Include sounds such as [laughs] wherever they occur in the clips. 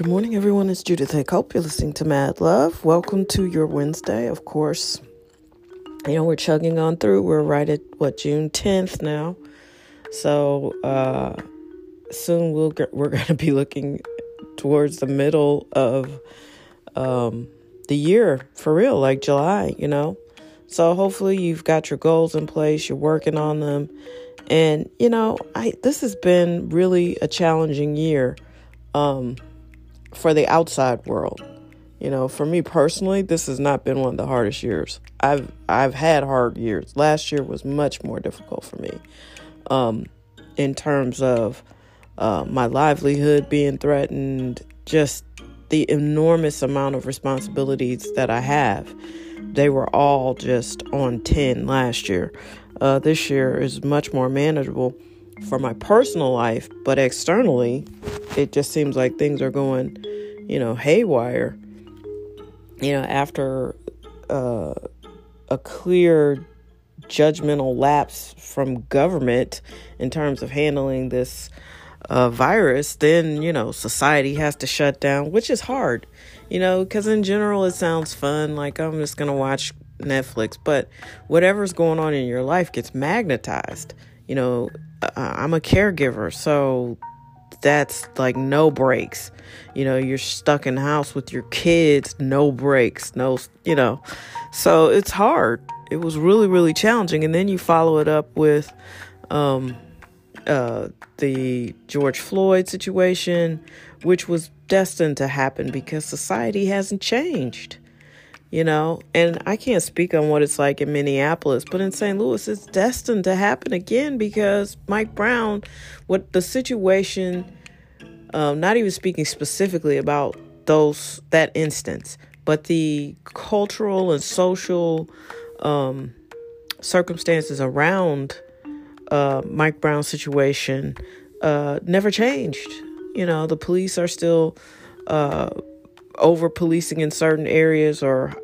Good morning, everyone. It's Judith A. Cope. You're listening to Mad Love. Welcome to your Wednesday. Of course, you know, we're chugging on through. We're right at, what, June 10th now. So, uh, soon we'll get, we're going to be looking towards the middle of um, the year for real, like July, you know. So hopefully you've got your goals in place, you're working on them. And, you know, I this has been really a challenging year. Um, for the outside world. You know, for me personally, this has not been one of the hardest years. I've I've had hard years. Last year was much more difficult for me, um, in terms of uh, my livelihood being threatened, just the enormous amount of responsibilities that I have. They were all just on ten last year. Uh, this year is much more manageable for my personal life, but externally, it just seems like things are going, you know, haywire. You know, after uh, a clear judgmental lapse from government in terms of handling this uh, virus, then, you know, society has to shut down, which is hard, you know, because in general it sounds fun. Like, I'm just going to watch Netflix, but whatever's going on in your life gets magnetized. You know, I'm a caregiver, so that's like no breaks. You know, you're stuck in the house with your kids, no breaks, no, you know. So it's hard. It was really, really challenging. And then you follow it up with um, uh, the George Floyd situation, which was destined to happen because society hasn't changed you know? And i can't speak on what it's like in minneapolis but in st louis it's destined to happen again because mike brown what the situation um, not even speaking specifically about those that instance but the cultural and social um, circumstances around uh, mike brown's situation uh, never changed. You know the police are still uh, over policing in certain areas or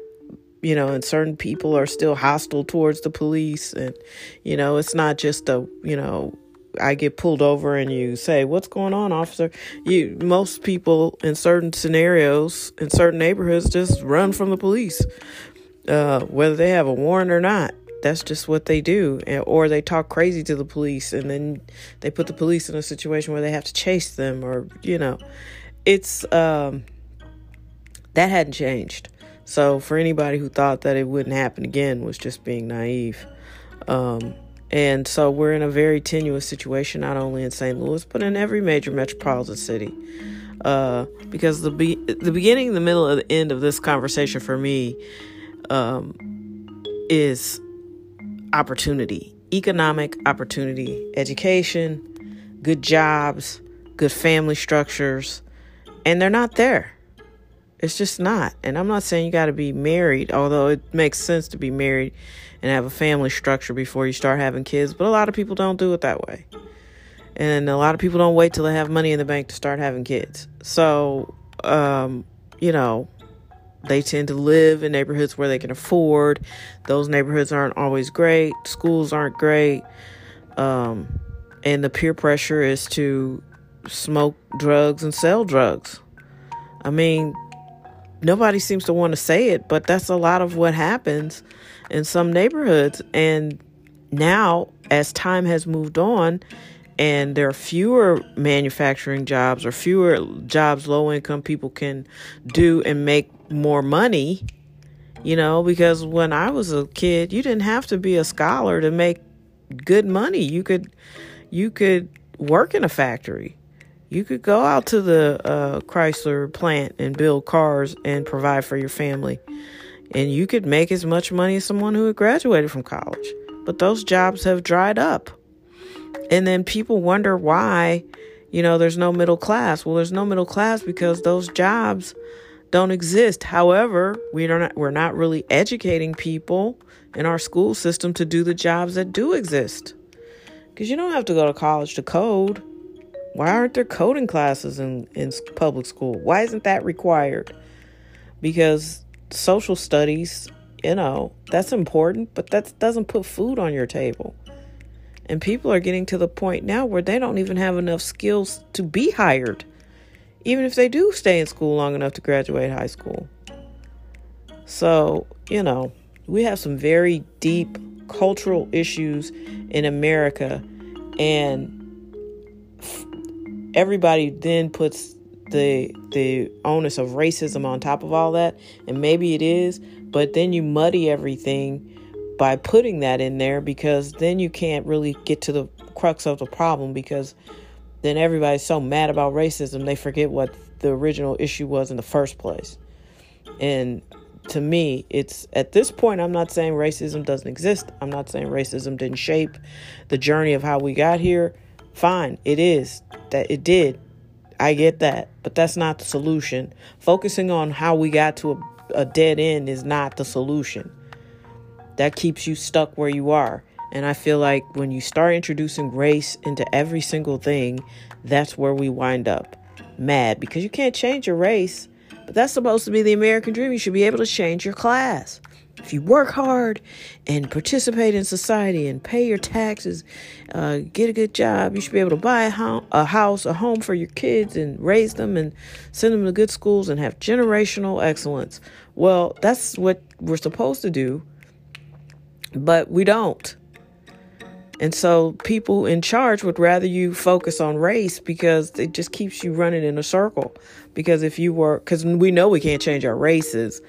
you know and certain people are still hostile towards the police and you know it's not just a you know I get pulled over and you say, "What's going on, officer?" You most people in certain scenarios in certain neighborhoods just run from the police, uh, whether they have a warrant or not. That's just what they do, and, or they talk crazy to the police, and then they put the police in a situation where they have to chase them, or you know, it's um, that hadn't changed. So for anybody who thought that it wouldn't happen again was just being naive. Um, and so we're in a very tenuous situation, not only in St. Louis, but in every major metropolitan city. Uh, because the be- the beginning, the middle, and the end of this conversation for me um, is opportunity, economic opportunity, education, good jobs, good family structures, and they're not there. It's just not. And I'm not saying you got to be married, although it makes sense to be married and have a family structure before you start having kids, but a lot of people don't do it that way. And a lot of people don't wait till they have money in the bank to start having kids. So, um, you know, they tend to live in neighborhoods where they can afford. Those neighborhoods aren't always great, schools aren't great. Um, and the peer pressure is to smoke drugs and sell drugs. I mean, nobody seems to want to say it, but that's a lot of what happens in some neighborhoods. And now, as time has moved on, and there are fewer manufacturing jobs or fewer jobs low income people can do and make more money, you know, because when I was a kid, you didn't have to be a scholar to make good money. You could you could work in a factory you could go out to the uh, Chrysler plant and build cars and provide for your family. And you could make as much money as someone who had graduated from college. But those jobs have dried up. And then people wonder why, you know, there's no middle class. Well, there's no middle class because those jobs don't exist. However, we are not, we're not really educating people in our school system to do the jobs that do exist. Because you don't have to go to college to code. Why aren't there coding classes in, in public school? Why isn't that required? Because social studies, you know, that's important, but that doesn't put food on your table. And people are getting to the point now where they don't even have enough skills to be hired. even if they do stay in school long enough to graduate high school. So, you know, we have some very deep cultural issues in America, and everybody then puts the the onus of racism on top of all that, and maybe it is, but then you muddy everything by putting that in there because then you can't really get to the crux of the problem because then everybody's so mad about racism they forget what the original issue was in the first place. And to me, it's at this point, I'm not saying racism doesn't exist. I'm not saying racism didn't shape the journey of how we got here. Fine, it is that it did. I get that, but that's not the solution. Focusing on how we got to a, a dead end is not the solution. That keeps you stuck where you are. And I feel like when you start introducing race into every single thing, that's where we wind up mad because you can't change your race. But that's supposed to be the American dream. You should be able to change your class. If you work hard and participate in society and pay your taxes, uh, get a good job, you should be able to buy a, a house, a home for your kids, and raise them and send them to good schools and have generational excellence. Well, that's what we're supposed to do, but we don't. And so people in charge would rather you focus on race because it just keeps you running in a circle. Because if you were, because we know we can't change our races.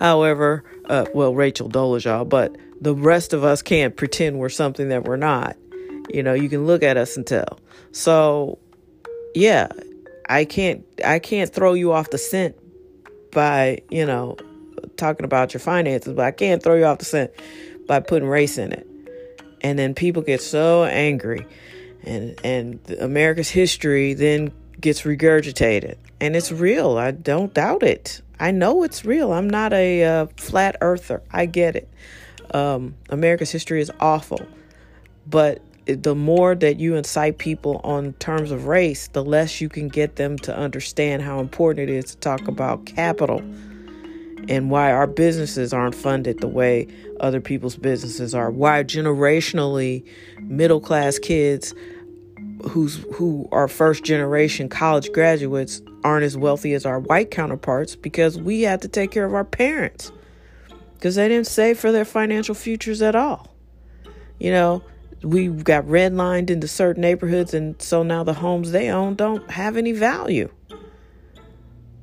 However, uh, well, Rachel Dolezal, but the rest of us can't pretend we're something that we're not. You know, you can look at us and tell. So, yeah, I can't, I can't throw you off the scent by, you know, talking about your finances, but I can't throw you off the scent by putting race in it and then people get so angry and and America's history then gets regurgitated. And it's real. I don't doubt it. I know it's real. I'm not a uh, flat earther. I get it. Um, America's history is awful. But the more that you incite people on terms of race the less you can get them to understand how important it is to talk about capital and why our businesses aren't funded the way other people's businesses are. Why generationally middle class kids who's who are first generation college graduates aren't as wealthy as our white counterparts because we had to take care of our parents because they didn't save for their financial futures at all. You know, we got redlined into certain neighborhoods and so now the homes they own don't have any value.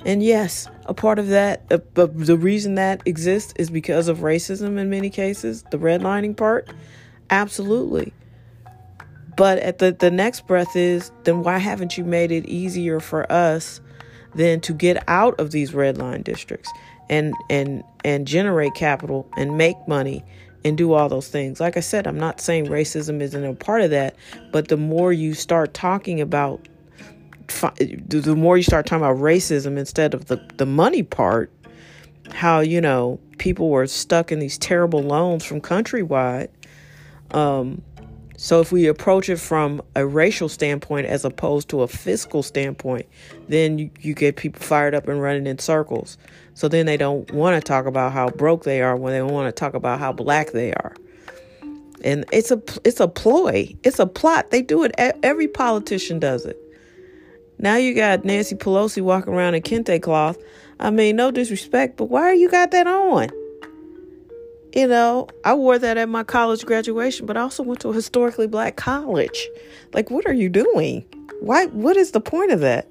And yes, a part of that, uh, the reason that exists is because of racism in many cases, the redlining part. Absolutely. But at the, the next breath is then why haven't you made it easier for us then to get out of these red line districts and and and generate capital and make money and do all those things. Like I said, I'm not saying racism isn't a part of that, but the more you start talking about the more you start talking about racism instead of the, the money part, how, you know, people were stuck in these terrible loans from Countrywide. Um, so if we approach it from a racial standpoint as opposed to a fiscal standpoint, then you, you get people fired up and running in circles. So then they don't want to talk about how broke they are when they want to talk about how black they are. And it's a it's a ploy. It's a plot. They do it. Every politician does it. Now you got Nancy Pelosi walking around in kente cloth. I mean, no disrespect, but why are you got that on? You know, I wore that at my college graduation, but I also went to a historically black college. Like, what are you doing? Why? What is the point of that?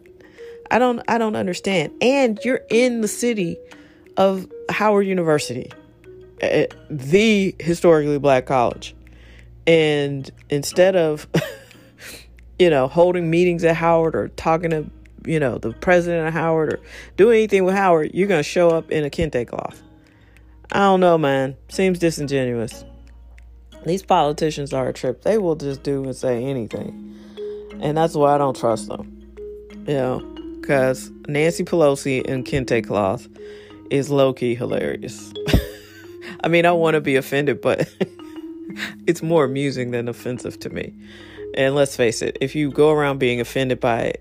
I don't. I don't understand. And you're in the city of Howard University, eh, the historically black college, and instead of [laughs] you know, holding meetings at Howard or talking to, you know, the president of Howard or doing anything with Howard, you're going to show up in a kente cloth. I don't know, man. Seems disingenuous. These politicians are a trip. They will just do and say anything. And that's why I don't trust them. You know, because Nancy Pelosi in kente cloth is low key hilarious. [laughs] I mean, I want to be offended, but [laughs] it's more amusing than offensive to me. And let's face it, if you go around being offended by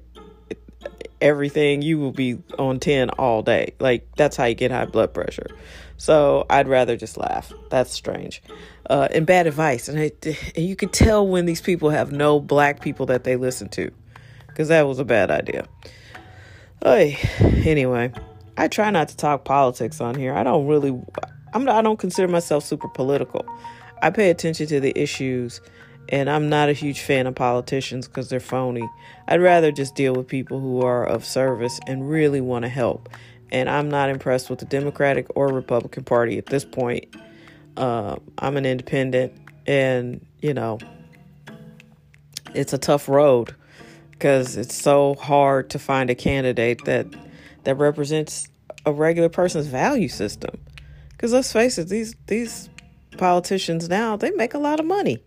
everything, you will be on 10 all day. Like, that's how you get high blood pressure. So I'd rather just laugh. That's strange. Uh, and bad advice. And, and you can tell when these people have no black people that they listen to, because that was a bad idea. Hey, anyway, I try not to talk politics on here. I don't really, I'm I don't consider myself super political. I pay attention to the issues, and I'm not a huge fan of politicians because they're phony. I'd rather just deal with people who are of service and really want to help. And I'm not impressed with the Democratic or Republican Party at this point. Uh, I'm an independent, and you know, it's a tough road because it's so hard to find a candidate that that represents a regular person's value system. Because let's face it, these these politicians now they make a lot of money.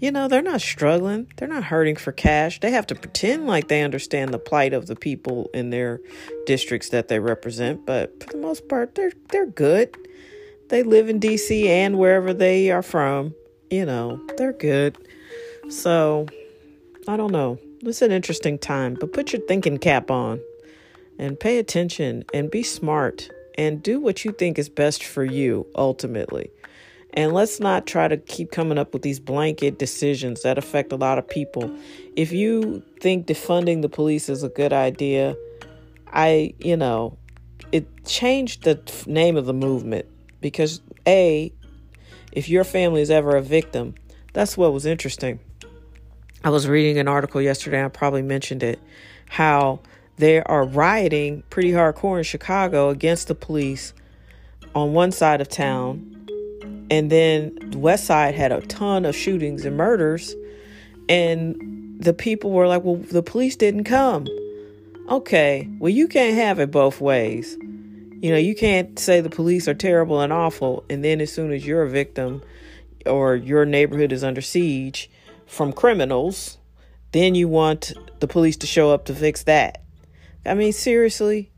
You know, they're not struggling. They're not hurting for cash. They have to pretend like they understand the plight of the people in their districts that they represent, but for the most part, they're they're good. They live in DC and wherever they are from, you know, they're good. So, I don't know. It's an interesting time, but put your thinking cap on and pay attention and be smart and do what you think is best for you ultimately. And let's not try to keep coming up with these blanket decisions that affect a lot of people. If you think defunding the police is a good idea, I, you know, it changed the name of the movement because A, if your family is ever a victim, that's what was interesting. I was reading an article yesterday, I probably mentioned it, how they are rioting pretty hardcore in Chicago against the police on one side of town and then West Side had a ton of shootings and murders. And the people were like, well, the police didn't come. Okay, well, you can't have it both ways. You know, you can't say the police are terrible and awful, and then as soon as you're a victim or your neighborhood is under siege from criminals, then you want the police to show up to fix that. I mean, seriously?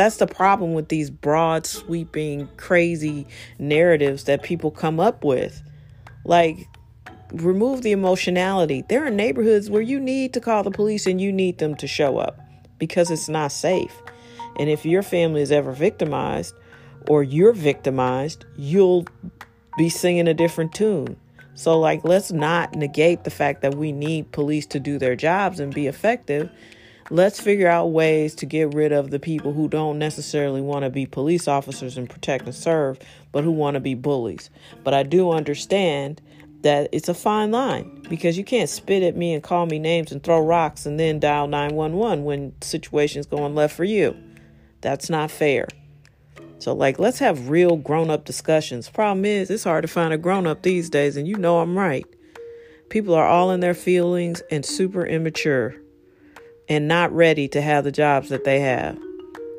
That's the problem with these broad, sweeping, crazy narratives that people come up with. Like, remove the emotionality. There are neighborhoods where you need to call the police and you need them to show up because it's not safe. And if your family is ever victimized or you're victimized, you'll be singing a different tune. So, like, let's not negate the fact that we need police to do their jobs and be effective let's figure out ways to get rid of the people who don't necessarily want to be police officers and protect and serve, but who want to be bullies. But I do understand that it's a fine line because you can't spit at me and call me names and throw rocks and then dial 911 when situation's going left for you. That's not fair. So, like, let's have real grown up discussions. Problem is, it's hard to find a grown up these days, and you know I'm right. People are all in their feelings and super immature and not ready to have the jobs that they have.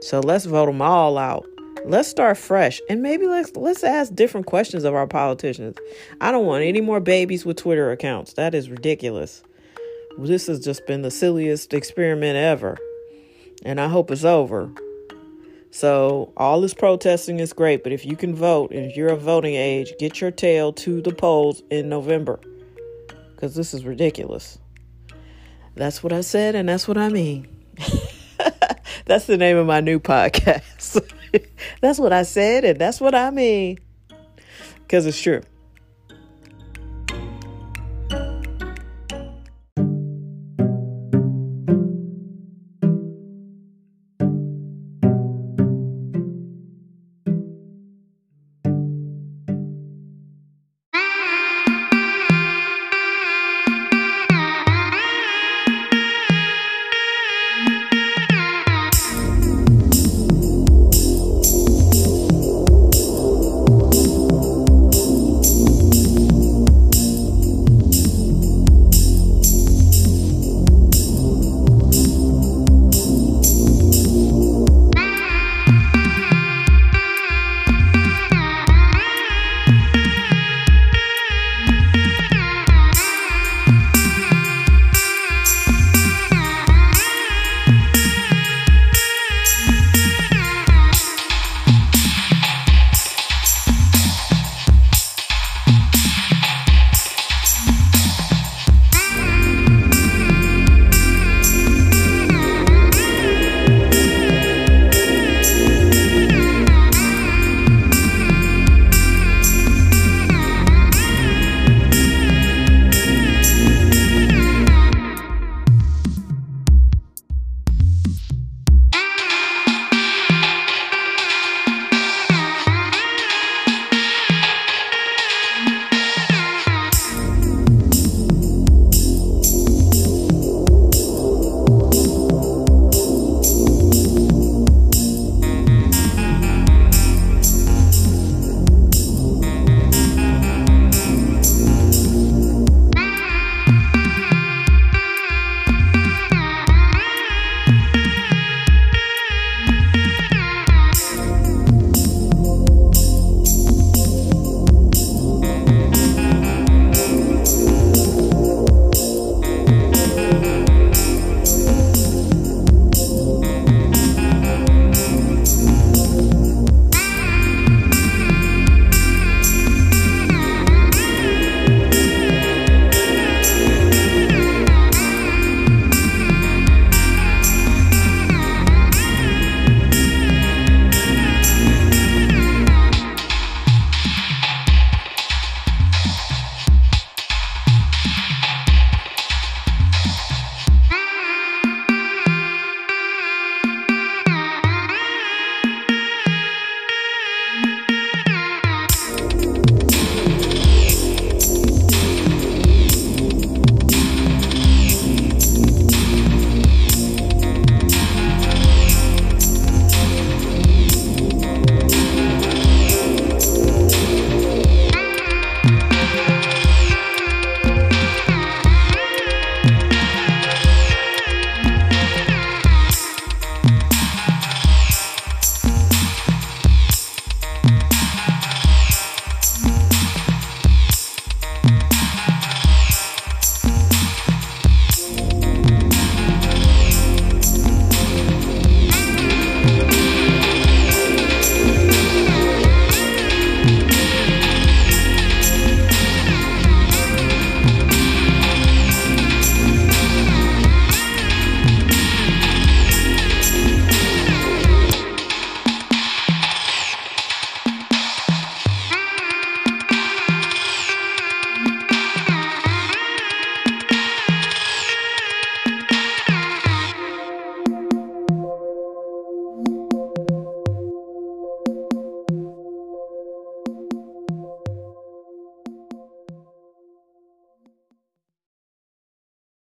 So let's vote them all out. Let's start fresh and maybe let's let's ask different questions of our politicians. I don't want any more babies with Twitter accounts. That is ridiculous. This has just been the silliest experiment ever. And I hope it's over. So, all this protesting is great, but if you can vote and if you're of voting age, get your tail to the polls in November. Because this is ridiculous. That's what I said, and that's what I mean. [laughs] that's the name of my new podcast. [laughs] that's what I said, and that's what I mean. Because it's true.